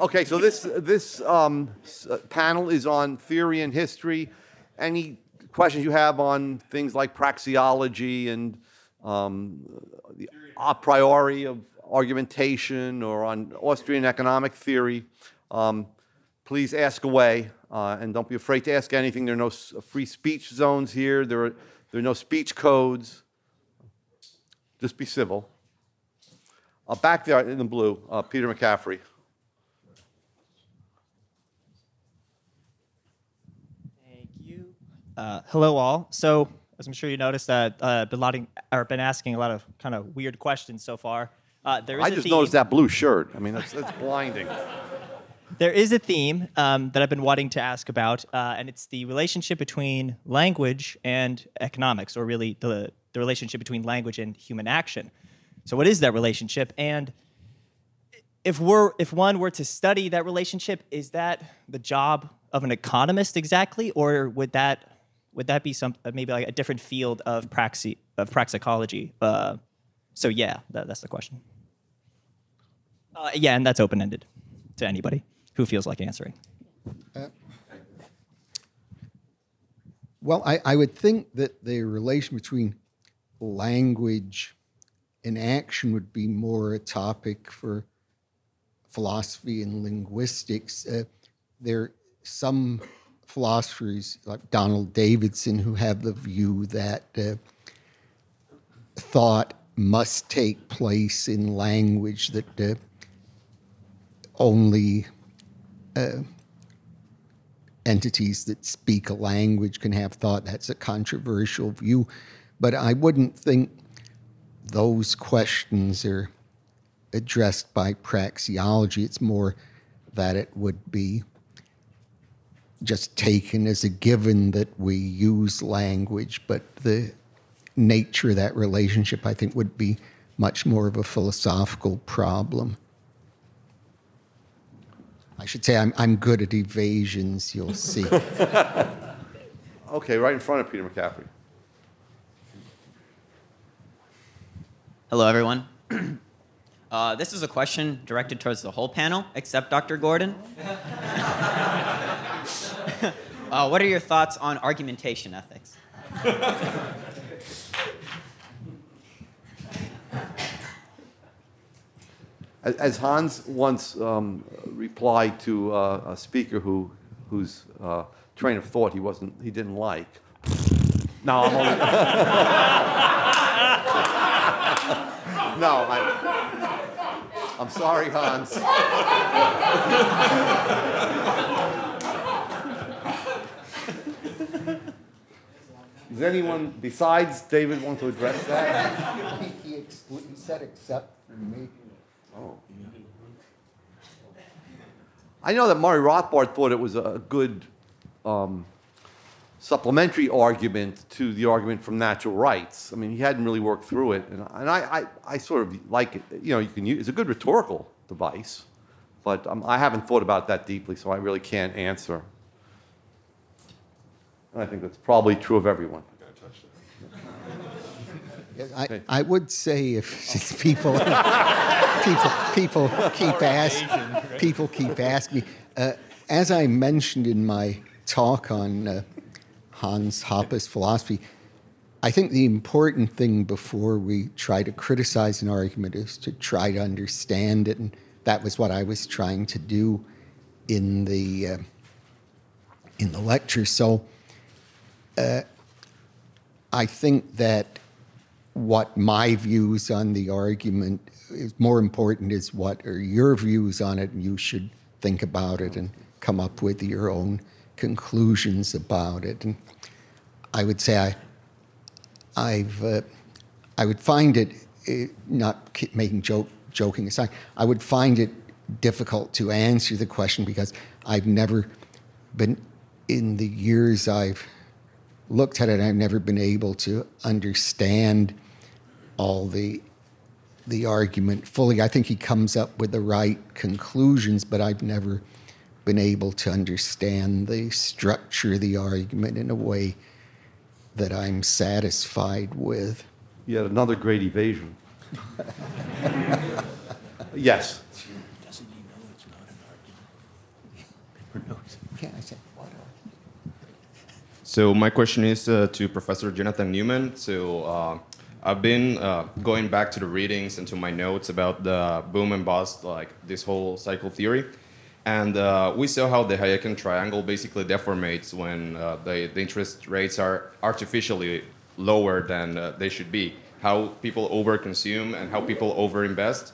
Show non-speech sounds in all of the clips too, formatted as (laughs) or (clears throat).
Okay, so this this um, uh, panel is on theory and history. Any questions you have on things like praxeology and um, the a priori of argumentation or on Austrian economic theory, um, please ask away uh, and don't be afraid to ask anything. There are no free speech zones here. There are there are no speech codes. Just be civil. Uh, back there in the blue, uh, Peter McCaffrey. Thank you. Uh, hello, all. So, as I'm sure you noticed, uh, uh, been, lotting, or been asking a lot of kind of weird questions so far. Uh, there is I just noticed that blue shirt. I mean, that's, that's blinding. There is a theme um, that I've been wanting to ask about, uh, and it's the relationship between language and economics, or really the, the relationship between language and human action. So, what is that relationship? And if we're if one were to study that relationship, is that the job of an economist exactly, or would that would that be some uh, maybe like a different field of praxi of praxicology? Uh, so yeah, that, that's the question. Uh, yeah, and that's open ended to anybody who feels like answering. Well, I, I would think that the relation between language and action would be more a topic for philosophy and linguistics. Uh, there some philosophers like Donald Davidson who have the view that uh, thought must take place in language, that uh, only entities that speak a language can have thought. That's a controversial view. But I wouldn't think those questions are addressed by praxeology. It's more that it would be just taken as a given that we use language, but the nature of that relationship, I think, would be much more of a philosophical problem. I should say I'm, I'm good at evasions, you'll see. (laughs) Okay, right in front of Peter McCaffrey. Hello, everyone. (clears throat) Uh, this is a question directed towards the whole panel, except Dr. Gordon. (laughs) uh, what are your thoughts on argumentation ethics? As- Hans once um, replied to uh, a speaker who, whose uh, train of thought he wasn't, he didn't like. No, I'm only. (laughs) no, I, I'm sorry, Hans. Does anyone besides David want to address that? he, exclu- he said except for me. I know that Murray Rothbard thought it was a good um, supplementary argument to the argument from natural rights. I mean, he hadn't really worked through it, and, and I, I, I sort of like it. You know, you can use it's a good rhetorical device, but um, I haven't thought about that deeply, so I really can't answer. And I think that's probably true of everyone. I, I would say if (laughs) since people people people keep asking people keep asking me. Uh, as I mentioned in my talk on uh, Hans Hoppe's philosophy, I think the important thing before we try to criticize an argument is to try to understand it, and that was what I was trying to do in the uh, in the lecture. So uh, I think that what my views on the argument is more important is what are your views on it, and you should think about it and come up with your own conclusions about it. And I would say I, I've, uh, I would find it, uh, not making joke, joking aside, I would find it difficult to answer the question because I've never been, in the years I've looked at it, I've never been able to understand all the the argument fully. I think he comes up with the right conclusions, but I've never been able to understand the structure of the argument in a way that I'm satisfied with. Yet another great evasion. (laughs) yes. Doesn't he know it's not an argument? Can I say what? So my question is uh, to Professor Jonathan Newman. So uh, I've been uh, going back to the readings and to my notes about the boom and bust, like this whole cycle theory. And uh, we saw how the Hayekian triangle basically deformates when uh, the, the interest rates are artificially lower than uh, they should be. How people overconsume and how people overinvest.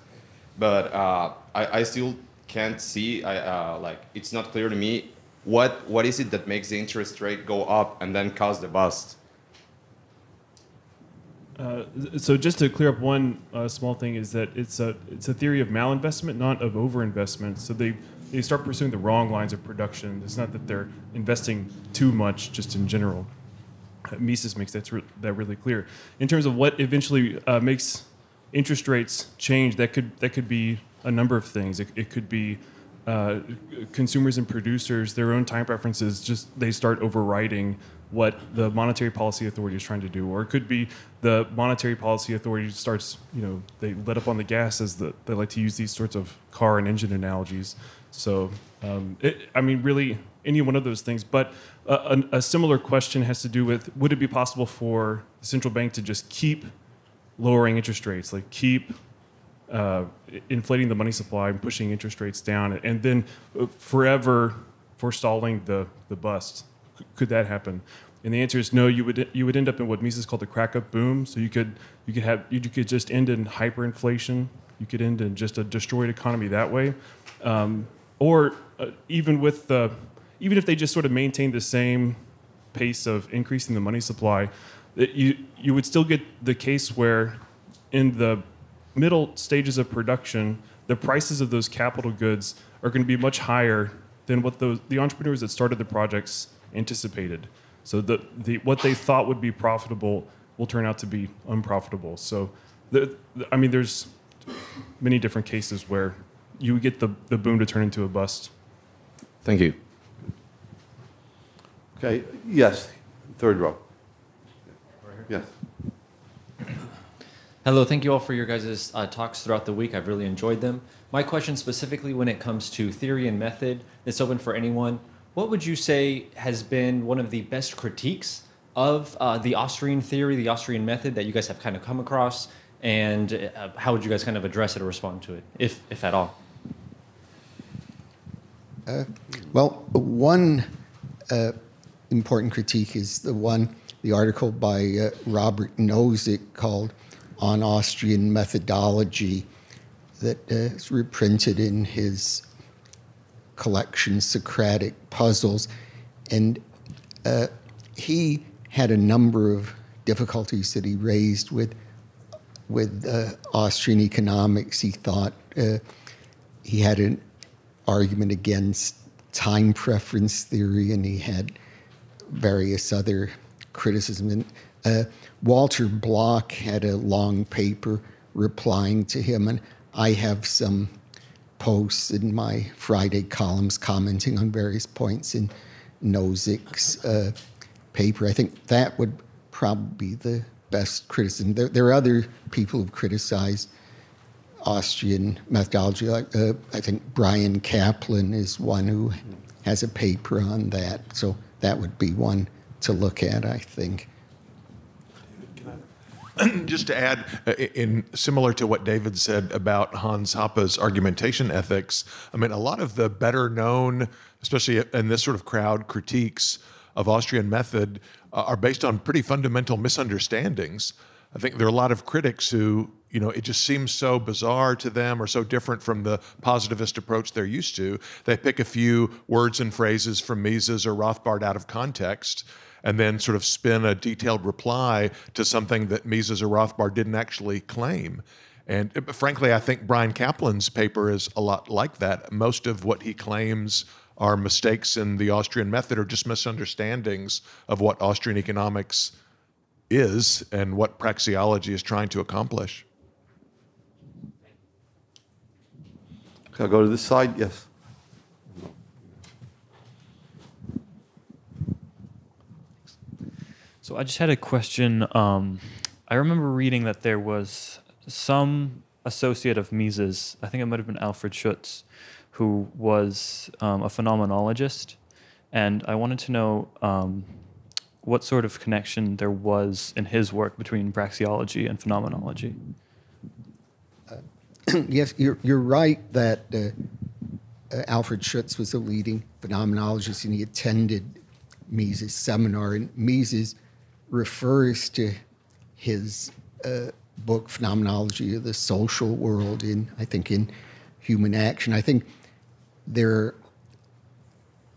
But I, I still can't see, I, like, it's not clear to me what, what is it that makes the interest rate go up and then cause the bust? Uh, so just to clear up one uh, small thing is that it's a it's a theory of malinvestment, not of overinvestment. So they they start pursuing the wrong lines of production. It's not that they're investing too much, just in general. Uh, Mises makes that that really clear. In terms of what eventually uh, makes interest rates change, that could that could be a number of things. It, it could be uh, consumers and producers, their own time preferences, just they start overriding what the monetary policy authority is trying to do, or it could be the monetary policy authority starts, you know, they let up on the gas as the, they like to use these sorts of car and engine analogies. So, um, it, I mean, really, any one of those things. But a, a, a similar question has to do with would it be possible for the central bank to just keep lowering interest rates, like keep uh, inflating the money supply and pushing interest rates down, and then uh, forever forestalling the, the bust? Could that happen? And the answer is no. You would you would end up in what Mises called the crack up boom. So you could you could have you could just end in hyperinflation. You could end in just a destroyed economy that way, um, or uh, even with the even if they just sort of maintain the same pace of increasing the money supply, that you you would still get the case where in the middle stages of production, the prices of those capital goods are going to be much higher than what those, the entrepreneurs that started the projects anticipated. So the, the, what they thought would be profitable will turn out to be unprofitable. So, the, the, I mean, there's many different cases where you get the, the boom to turn into a bust. Thank you. Okay, yes, third row. Yes. Hello, thank you all for your guys' uh, talks throughout the week. I've really enjoyed them. My question specifically when it comes to theory and method, it's open for anyone. What would you say has been one of the best critiques of uh, the Austrian theory, the Austrian method that you guys have kind of come across? And uh, how would you guys kind of address it or respond to it, if, if at all? Well, one uh, important critique is the one, the article by uh, Robert Nozick called On Austrian Methodology that is reprinted in his collection Socratic Puzzles. And uh, he had a number of difficulties that he raised with, with uh, Austrian economics. He thought uh, he had an argument against time preference theory, and he had various other criticisms. And uh, Walter Block had a long paper replying to him, and I have some posts in my Friday columns commenting on various points in Nozick's uh, paper. I think that would probably be the best criticism. There, there are other people who've criticized Austrian methodology. Like, uh, I think Bryan Caplan is one who has a paper on that. So that would be one to look at, I think. (clears throat) just to add, uh, in similar to what David said about Hans Hoppe's argumentation ethics, I mean, a lot of the better known, especially in this sort of crowd, critiques of Austrian method uh, are based on pretty fundamental misunderstandings. I think there are a lot of critics who, you know, it just seems so bizarre to them or so different from the positivist approach they're used to. They pick a few words and phrases from Mises or Rothbard out of context and then sort of spin a detailed reply to something that Mises or Rothbard didn't actually claim. And uh, frankly, I think Bryan Caplan's paper is a lot like that. Most of what he claims are mistakes in the Austrian method or just misunderstandings of what Austrian economics is and what praxeology is trying to accomplish. Can I go to this side? Yes. So I just had a question. Um, I remember reading that there was some associate of Mises, I think it might have been Alfred Schutz, who was um, a phenomenologist, and I wanted to know um, what sort of connection there was in his work between praxeology and phenomenology. (clears throat) yes, you're, you're right that uh, uh, Alfred Schutz was a leading phenomenologist and he attended Mises' seminar. And Mises refers to his uh, book, Phenomenology of the Social World, in, I think, in Human Action. I think there are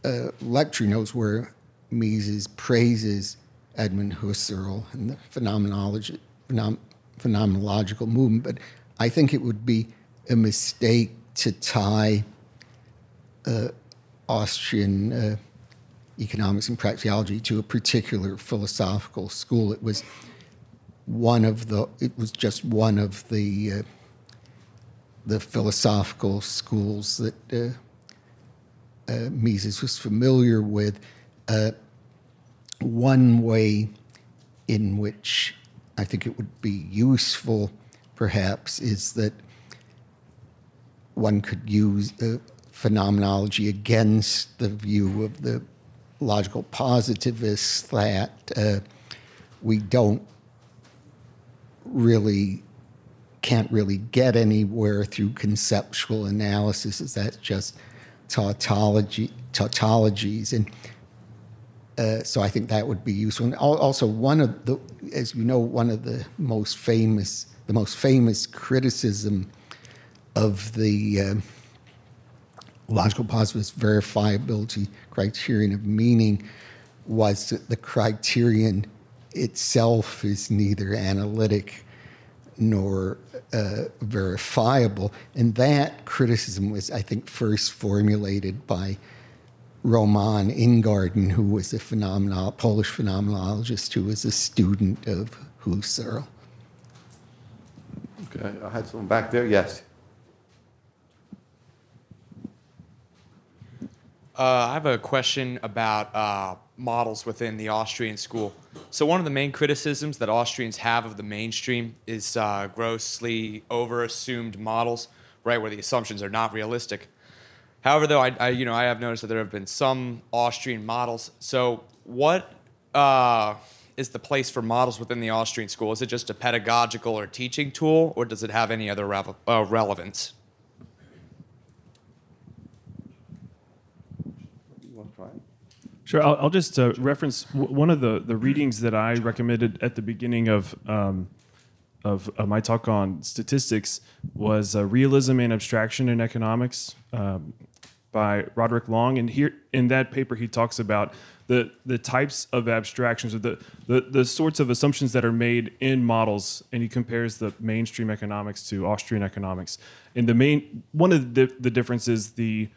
uh, lecture notes where Mises praises Edmund Husserl and the phenomenology, phenom- phenomenological movement, but I think it would be a mistake to tie uh, Austrian uh, economics and praxeology to a particular philosophical school. It was one of the. It was just one of the uh, the philosophical schools that uh, uh, Mises was familiar with. Uh, one way in which I think it would be useful, perhaps, is that one could use uh, phenomenology against the view of the logical positivists that uh, we don't really can't really get anywhere through conceptual analysis is that just tautology tautologies and uh, so I think that would be useful. And also, one of the, as you know, one of the most famous, the most famous criticism of the uh, logical positivist verifiability criterion of meaning was that the criterion itself is neither analytic nor uh, verifiable. And that criticism was, I think, first formulated by Roman Ingarden, who was a phenomenal, Polish phenomenologist who was a student of Husserl. Okay, I had someone back there. Yes. Uh, I have a question about uh, models within the Austrian school. So, one of the main criticisms that Austrians have of the mainstream is uh, grossly over assumed models, right, where the assumptions are not realistic. However, though, I, I, you know I have noticed that there have been some Austrian models. So, what uh, is the place for models within the Austrian school? Is it just a pedagogical or teaching tool, or does it have any other uh, relevance? Sure, I'll, I'll just uh, reference w- one of the, the readings that I recommended at the beginning of um, of my talk on statistics was uh, realism and abstraction in economics um, by Roderick Long, and here in that paper he talks about the the types of abstractions or the, the the sorts of assumptions that are made in models, and he compares the mainstream economics to Austrian economics. And the main one of the the differences the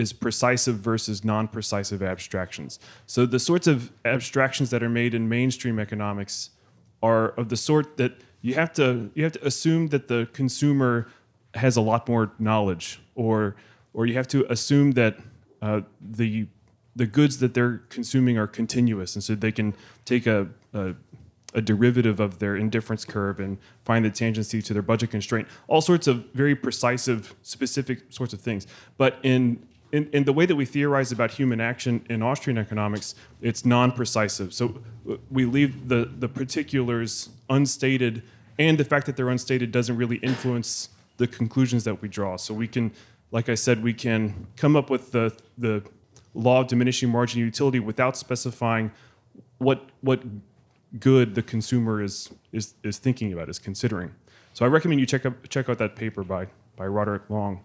is precisive versus non-precisive abstractions. So the sorts of abstractions that are made in mainstream economics are of the sort that you have to you have to assume that the consumer has a lot more knowledge, or or you have to assume that uh, the the goods that they're consuming are continuous, and so they can take a, a a derivative of their indifference curve and find the tangency to their budget constraint. All sorts of very precise, specific sorts of things. But in in, in, the way that we theorize about human action in Austrian economics, it's non-precisive. So uh, we leave the, the particulars unstated, and the fact that they're unstated doesn't really influence the conclusions that we draw. So we can, like I said, we can come up with the, the law of diminishing marginal utility without specifying what, what good the consumer is, is, is thinking about, is considering. So I recommend you check out, check out that paper by, by Roderick Long.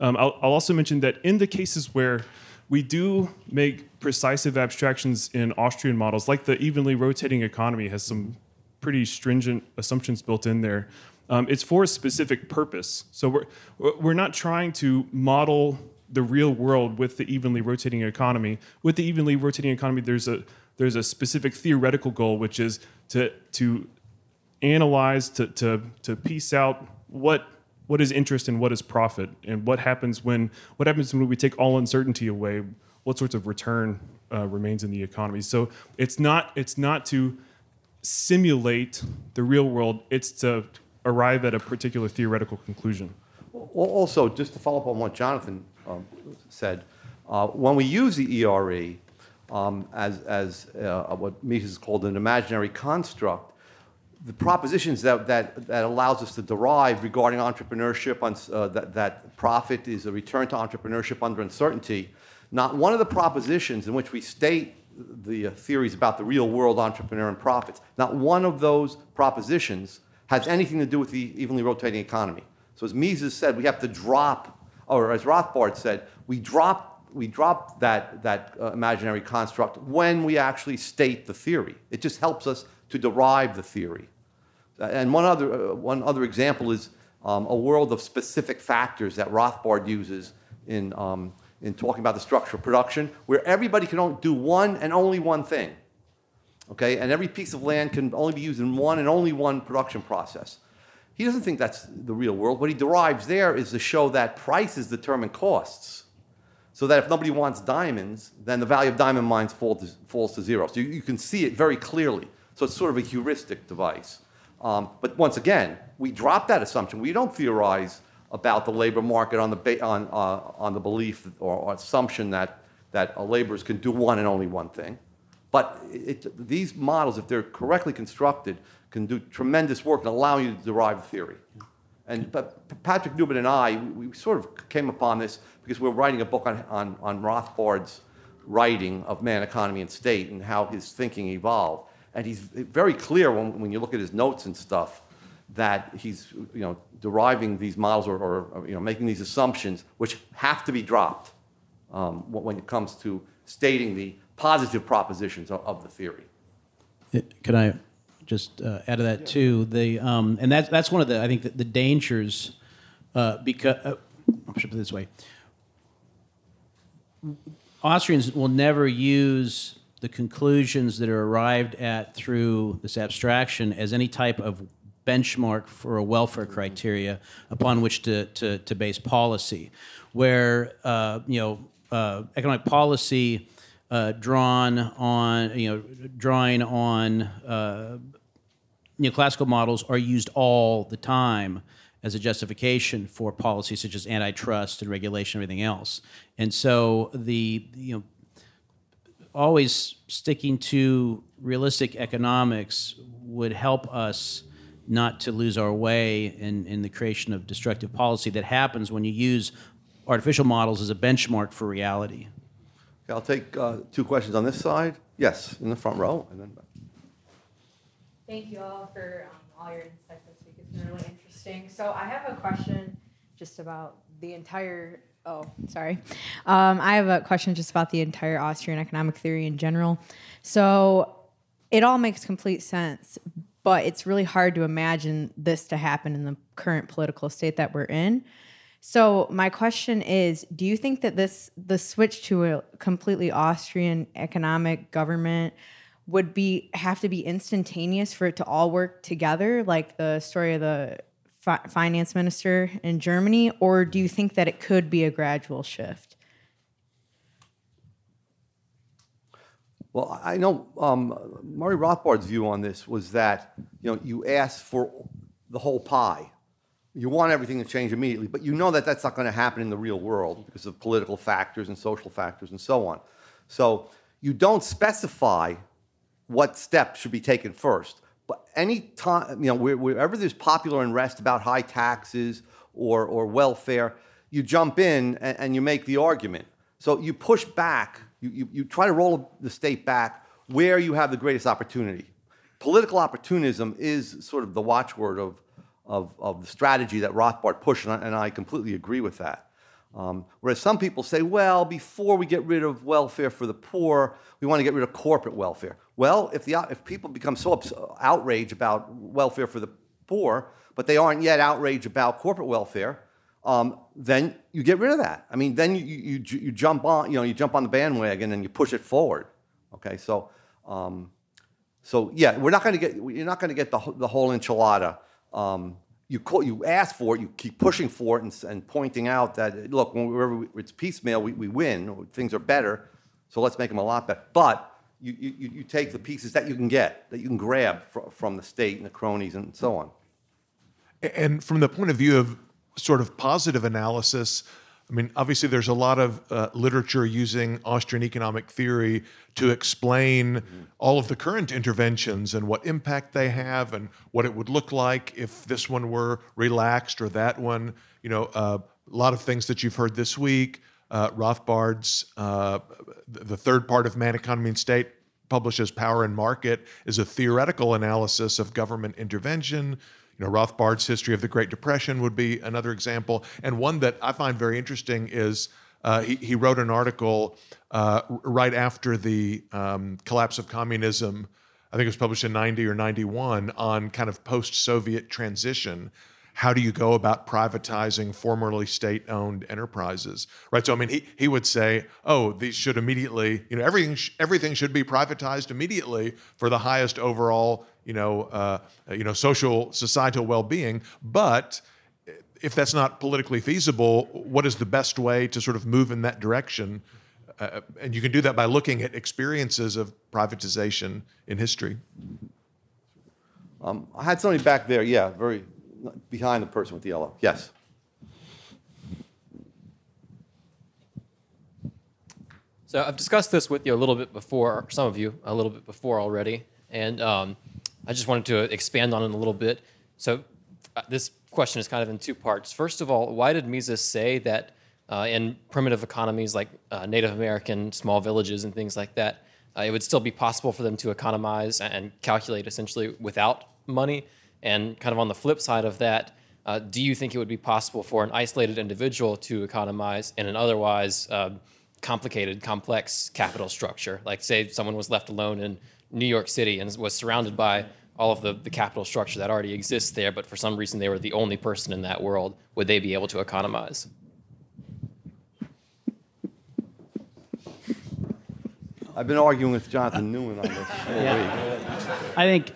Um, I'll, I'll, also mention that in the cases where we do make precisive abstractions in Austrian models, like the evenly rotating economy has some pretty stringent assumptions built in there. Um, it's for a specific purpose. So we're, we're not trying to model the real world with the evenly rotating economy. With the evenly rotating economy, there's a there's a specific theoretical goal, which is to to analyze, to to to piece out what what is interest and what is profit, and what happens when what happens when we take all uncertainty away. What sorts of return uh, remains in the economy? So it's not it's not to simulate the real world. It's to arrive at a particular theoretical conclusion. Also, just to follow up on what Jonathan um, said, uh, when we use the ERE um, as, as uh, what Mises called an imaginary construct, the propositions that, that, that allows us to derive regarding entrepreneurship, on, uh, that, that profit is a return to entrepreneurship under uncertainty, not one of the propositions in which we state the uh, theories about the real world entrepreneur and profits, not one of those propositions has anything to do with the evenly rotating economy. So as Mises said, we have to drop, or as Rothbard said, we drop, we drop that, that uh, imaginary construct when we actually state the theory. It just helps us to derive the theory. And one other, uh, one other example is um, a world of specific factors that Rothbard uses in, um, in talking about the structure of production, where everybody can only do one and only one thing. Okay, and every piece of land can only be used in one and only one production process. He doesn't think that's the real world. What he derives there is to show that prices determine costs. So that if nobody wants diamonds, then the value of diamond mines fall to, falls to zero. So you, you can see it very clearly. So it's sort of a heuristic device. Um, but once again, we drop that assumption. We don't theorize about the labor market on the, ba- on, uh, on the belief or, or assumption that, that uh, laborers can do one and only one thing. But it, these models, if they're correctly constructed, can do tremendous work and allow you to derive the theory. And but Patrick Newman and I, we, we sort of came upon this because we're writing a book on, on, on Rothbard's writing of man, economy, and state and how his thinking evolved. And he's very clear when, when you look at his notes and stuff that he's you know, deriving these models or, or you know, making these assumptions which have to be dropped um, when it comes to stating the positive propositions of, of the theory. Can I just uh, add to that too? The um, and that's that's one of the I think the, the dangers uh, because uh, I should put it this way. Austrians will never use the conclusions that are arrived at through this abstraction as any type of benchmark for a welfare criteria upon which to, to, to base policy. Where, uh, you know, uh, economic policy uh, drawn on, you know, drawing on uh, neoclassical models are used all the time as a justification for policies such as antitrust and regulation and everything else. And so the, you know, always sticking to realistic economics would help us not to lose our way in, in the creation of destructive policy that happens when you use artificial models as a benchmark for reality. Okay, I'll take uh, two questions on this side. Yes, in the front row, and then. Thank you all for um, all your insights this week. It's been really interesting. So I have a question just about the entire Oh, sorry. Um, I have a question just about the entire Austrian economic theory in general. So it all makes complete sense, but it's really hard to imagine this to happen in the current political state that we're in. So my question is, do you think that this the switch to a completely Austrian economic government would be have to be instantaneous for it to all work together, like the story of the fi- finance minister in Germany, or do you think that it could be a gradual shift? Well, I know um, Murray Rothbard's view on this was that you know you ask for the whole pie. You want everything to change immediately, but you know that that's not going to happen in the real world because of political factors and social factors and so on. So you don't specify what steps should be taken first. But any time, you know, wherever there's popular unrest about high taxes or, or welfare, you jump in and, and you make the argument. So you push back, you, you, you try to roll the state back where you have the greatest opportunity. Political opportunism is sort of the watchword of, of, of the strategy that Rothbard pushed, and I, and I completely agree with that. Um, whereas some people say, well, before we get rid of welfare for the poor, we want to get rid of corporate welfare. Well, if, the, if people become so outraged about welfare for the poor, but they aren't yet outraged about corporate welfare, um, then you get rid of that. I mean, then you, you, you, jump on, you know, you jump on the bandwagon and you push it forward. Okay, so, um, so yeah, we're not going to get, you're not going to get the, the whole enchilada. Um, you call, you ask for it, you keep pushing for it, and, and pointing out that look, whenever it's piecemeal, we, we win. Things are better, so let's make them a lot better. But you, you, you take the pieces that you can get, that you can grab fr- from the state and the cronies and so on. And from the point of view of sort of positive analysis, I mean, obviously, there's a lot of uh, literature using Austrian economic theory to explain all of the current interventions and what impact they have and what it would look like if this one were relaxed or that one. You know, uh, a lot of things that you've heard this week. Uh, Rothbard's uh, the third part of Man, Economy, and State publishes Power and Market is a theoretical analysis of government intervention. You know, Rothbard's History of the Great Depression would be another example. And one that I find very interesting is uh, he, he wrote an article uh, right after the um, collapse of communism. I think it was published in 90 or 91 on kind of post Soviet transition. How do you go about privatizing formerly state owned enterprises? Right. So, I mean, he, he would say, oh, these should immediately, you know, everything, everything should be privatized immediately for the highest overall you know, uh, you know, social societal well-being. But if that's not politically feasible, what is the best way to sort of move in that direction? Uh, and you can do that by looking at experiences of privatization in history. Um, I had somebody back there, yeah, very behind the person with the yellow. Yes. So I've discussed this with you a little bit before, some of you a little bit before already, and um, I just wanted to expand on it a little bit. So uh, this question is kind of in two parts. First of all, why did Mises say that uh, in primitive economies like uh, Native American small villages and things like that, uh, it would still be possible for them to economize and calculate essentially without money? And kind of on the flip side of that, uh, do you think it would be possible for an isolated individual to economize in an otherwise uh, complicated, complex capital structure? Like, say, someone was left alone in New York City and was surrounded by all of the, the capital structure that already exists there, but for some reason they were the only person in that world, would they be able to economize? I've been arguing with Jonathan Newman on this all Yeah. week. I think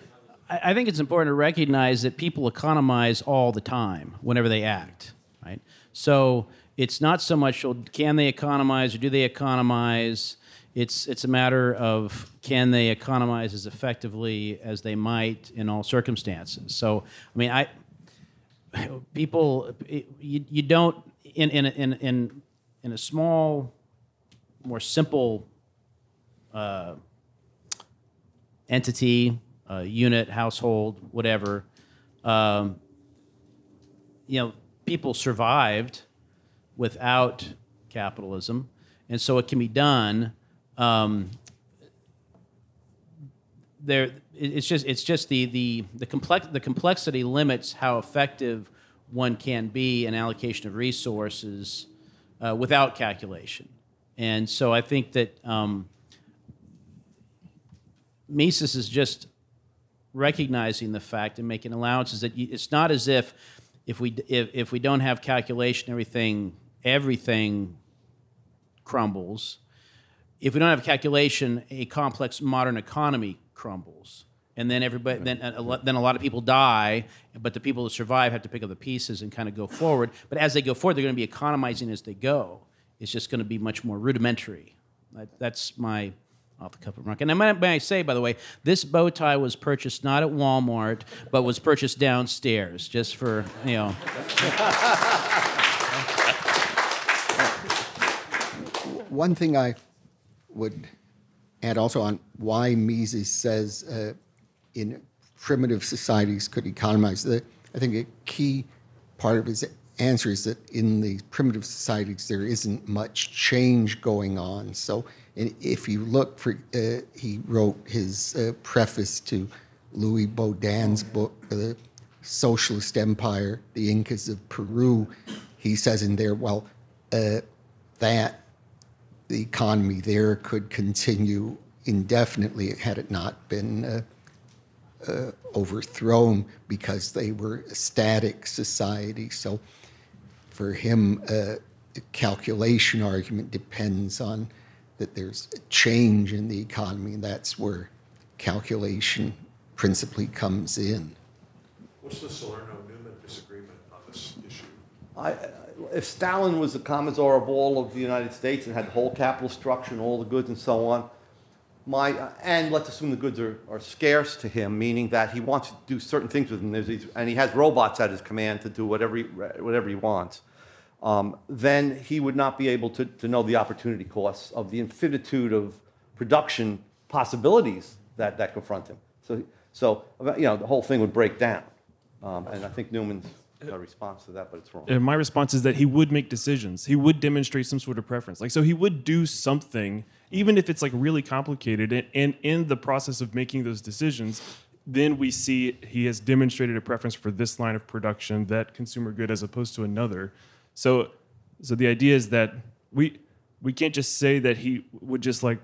I I think it's important to recognize that people economize all the time whenever they act, right? So it's not so much can they economize or do they economize. It's it's a matter of can they economize as effectively as they might in all circumstances. So I mean I people you, you don't in in in in in a small more simple uh, entity, uh, unit, household, whatever, um, you know, people survived without capitalism, and so it can be done. Um, there, it's just it's just the the the complex the complexity limits how effective one can be in allocation of resources uh, without calculation, and so I think that. Um, Mises is just recognizing the fact and making allowances that you, it's not as if if we if, if we don't have calculation everything everything crumbles if we don't have calculation a complex modern economy crumbles and then everybody then uh, a, lot- then a lot of people die but the people that survive have to pick up the pieces and kind of go forward but as they go forward they're going to be economizing as they go it's just going to be much more rudimentary that, that's my off the cuff remark. And I might, may I say, by the way, this bow tie was purchased not at Walmart, but was purchased downstairs, just for you know. One thing I would add also on why Mises says uh, in primitive societies could economize. The, I think a key part of his answer is that in the primitive societies there isn't much change going on. So if you look for, uh, he wrote his uh, preface to Louis Baudin's book, The Socialist Empire, The Incas of Peru. He says in there, well, uh, that the economy there could continue indefinitely had it not been uh, uh, overthrown because they were a static society. So for him, uh, the calculation argument depends on that there's a change in the economy, and that's where calculation principally comes in. What's the Salerno-Newman disagreement on this issue? I, if Stalin was the commissar of all of the United States and had the whole capital structure and all the goods and so on, my and let's assume the goods are, are scarce to him, meaning that he wants to do certain things with them, these, and he has robots at his command to do whatever he, whatever he wants. um, then he would not be able to, to know the opportunity costs of the infinitude of production possibilities that, that confront him. So, so you know, the whole thing would break down. Um, and I think Newman's a response to that, but it's wrong. And my response is that he would make decisions. He would demonstrate some sort of preference. Like so he would do something, even if it's like really complicated. And, and in the process of making those decisions, then we see he has demonstrated a preference for this line of production, that consumer good, as opposed to another. So, so the idea is that we we can't just say that he would just like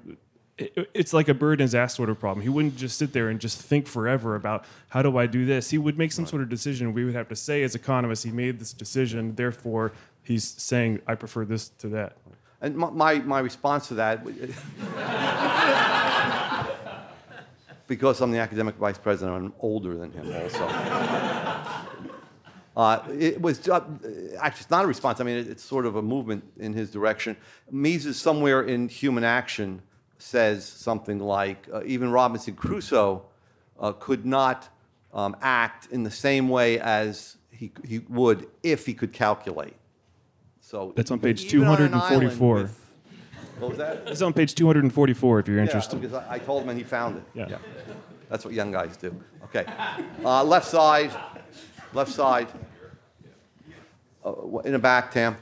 it's like a Buridan's ass sort of problem. He wouldn't just sit there and just think forever about how do I do this. He would make some sort of decision. We would have to say as economists, he made this decision. Therefore, he's saying I prefer this to that. And my, my, response to that, (laughs) because I'm the academic vice president, I'm older than him also. (laughs) Uh, it was uh, actually it's not a response. I mean, it- it's sort of a movement in his direction. Mises somewhere in Human Action says something like, uh, even Robinson Crusoe uh, could not um, act in the same way as he, he would if he could calculate. So That's on page even on 244. with- what was that? It's on page 244 if you're Yeah, interested. because I, I told him and he found it. Yeah. That's what young guys do. Okay. Uh, left side. Left side. Uh, in the back, Tam.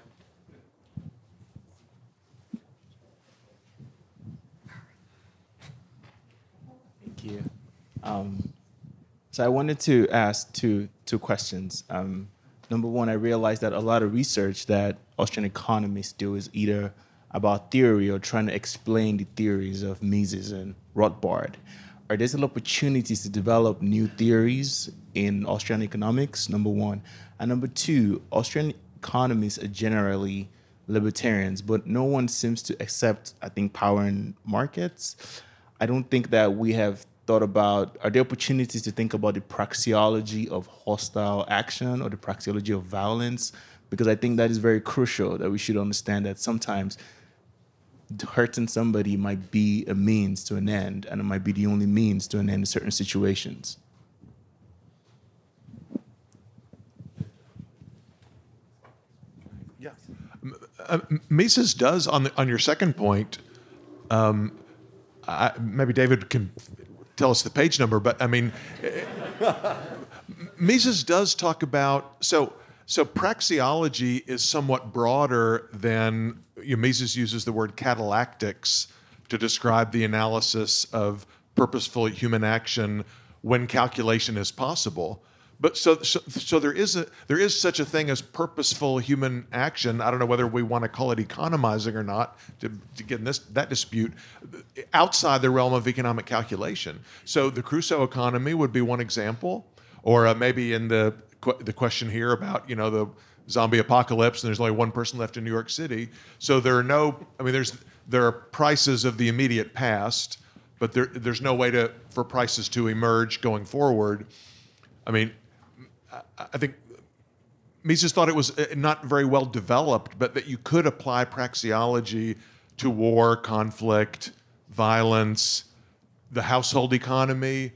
Thank you. Um, so I wanted to ask two two questions. Um, number one, I realized that a lot of research that Austrian economists do is either about theory or trying to explain the theories of Mises and Rothbard. Are there still opportunities to develop new theories in Austrian economics? Number one, and number two, Austrian economists are generally libertarians, but no one seems to accept, I think, power in markets. I don't think that we have thought about are there opportunities to think about the praxeology of hostile action or the praxeology of violence? Because I think that is very crucial that we should understand that sometimes hurting somebody might be a means to an end, and it might be the only means to an end in certain situations. Uh, Mises does on the, on your second point. Um, I, maybe David can tell us the page number, but I mean, (laughs) Mises does talk about so so praxeology is somewhat broader than you know, Mises uses the word catallactics to describe the analysis of purposeful human action when calculation is possible. But so, so, so there is a there is such a thing as purposeful human action. I don't know whether we want to call it economizing or not to, to get in this that dispute outside the realm of economic calculation. So the Crusoe economy would be one example, or uh, maybe in the the question here about you know the zombie apocalypse and there's only one person left in New York City. So there are no I mean there's there are prices of the immediate past, but there there's no way to for prices to emerge going forward. I mean, I- I think Mises thought it was uh, not very well developed, but that you could apply praxeology to war, conflict, violence, the household economy,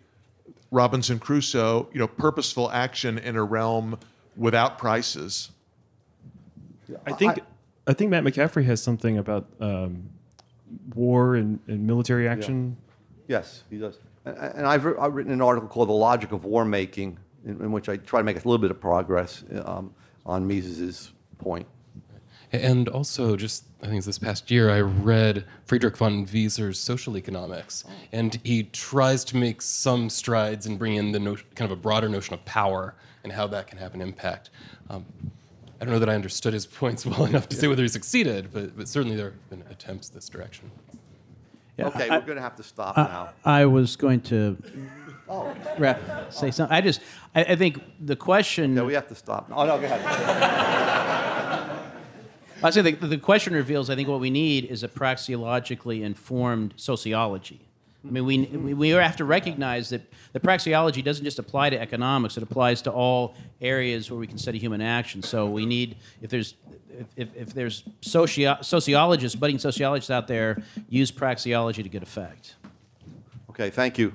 Robinson Crusoe, you know, purposeful action in a realm without prices. I think I, think Matt McCaffrey has something about um, war and, and military action. Yes, he does. And, and I've, I've written an article called "The Logic of War Making," in, in which I try to make a little bit of progress um, on Mises's point. And also, just I think it's this past year, I read Friedrich von Wieser's Social Economics, and he tries to make some strides in bringing in the no- kind of a broader notion of power and how that can have an impact. Um, I don't know that I understood his (laughs) points well enough to say whether he succeeded, but, but certainly there have been attempts this direction. okay, I- we're going to have to stop I- now. I was going to Oh. say something. I just, I, I think the question. Yeah, we have to stop. Oh no, go ahead. (laughs) I say the, the question reveals. I think what we need is a praxeologically informed sociology. I mean, we, we have to recognize that the praxeology doesn't just apply to economics; it applies to all areas where we can study human action. So we need, if there's if, if, if there's socio- sociologists, budding sociologists out there, use praxeology to good effect. Okay, thank you.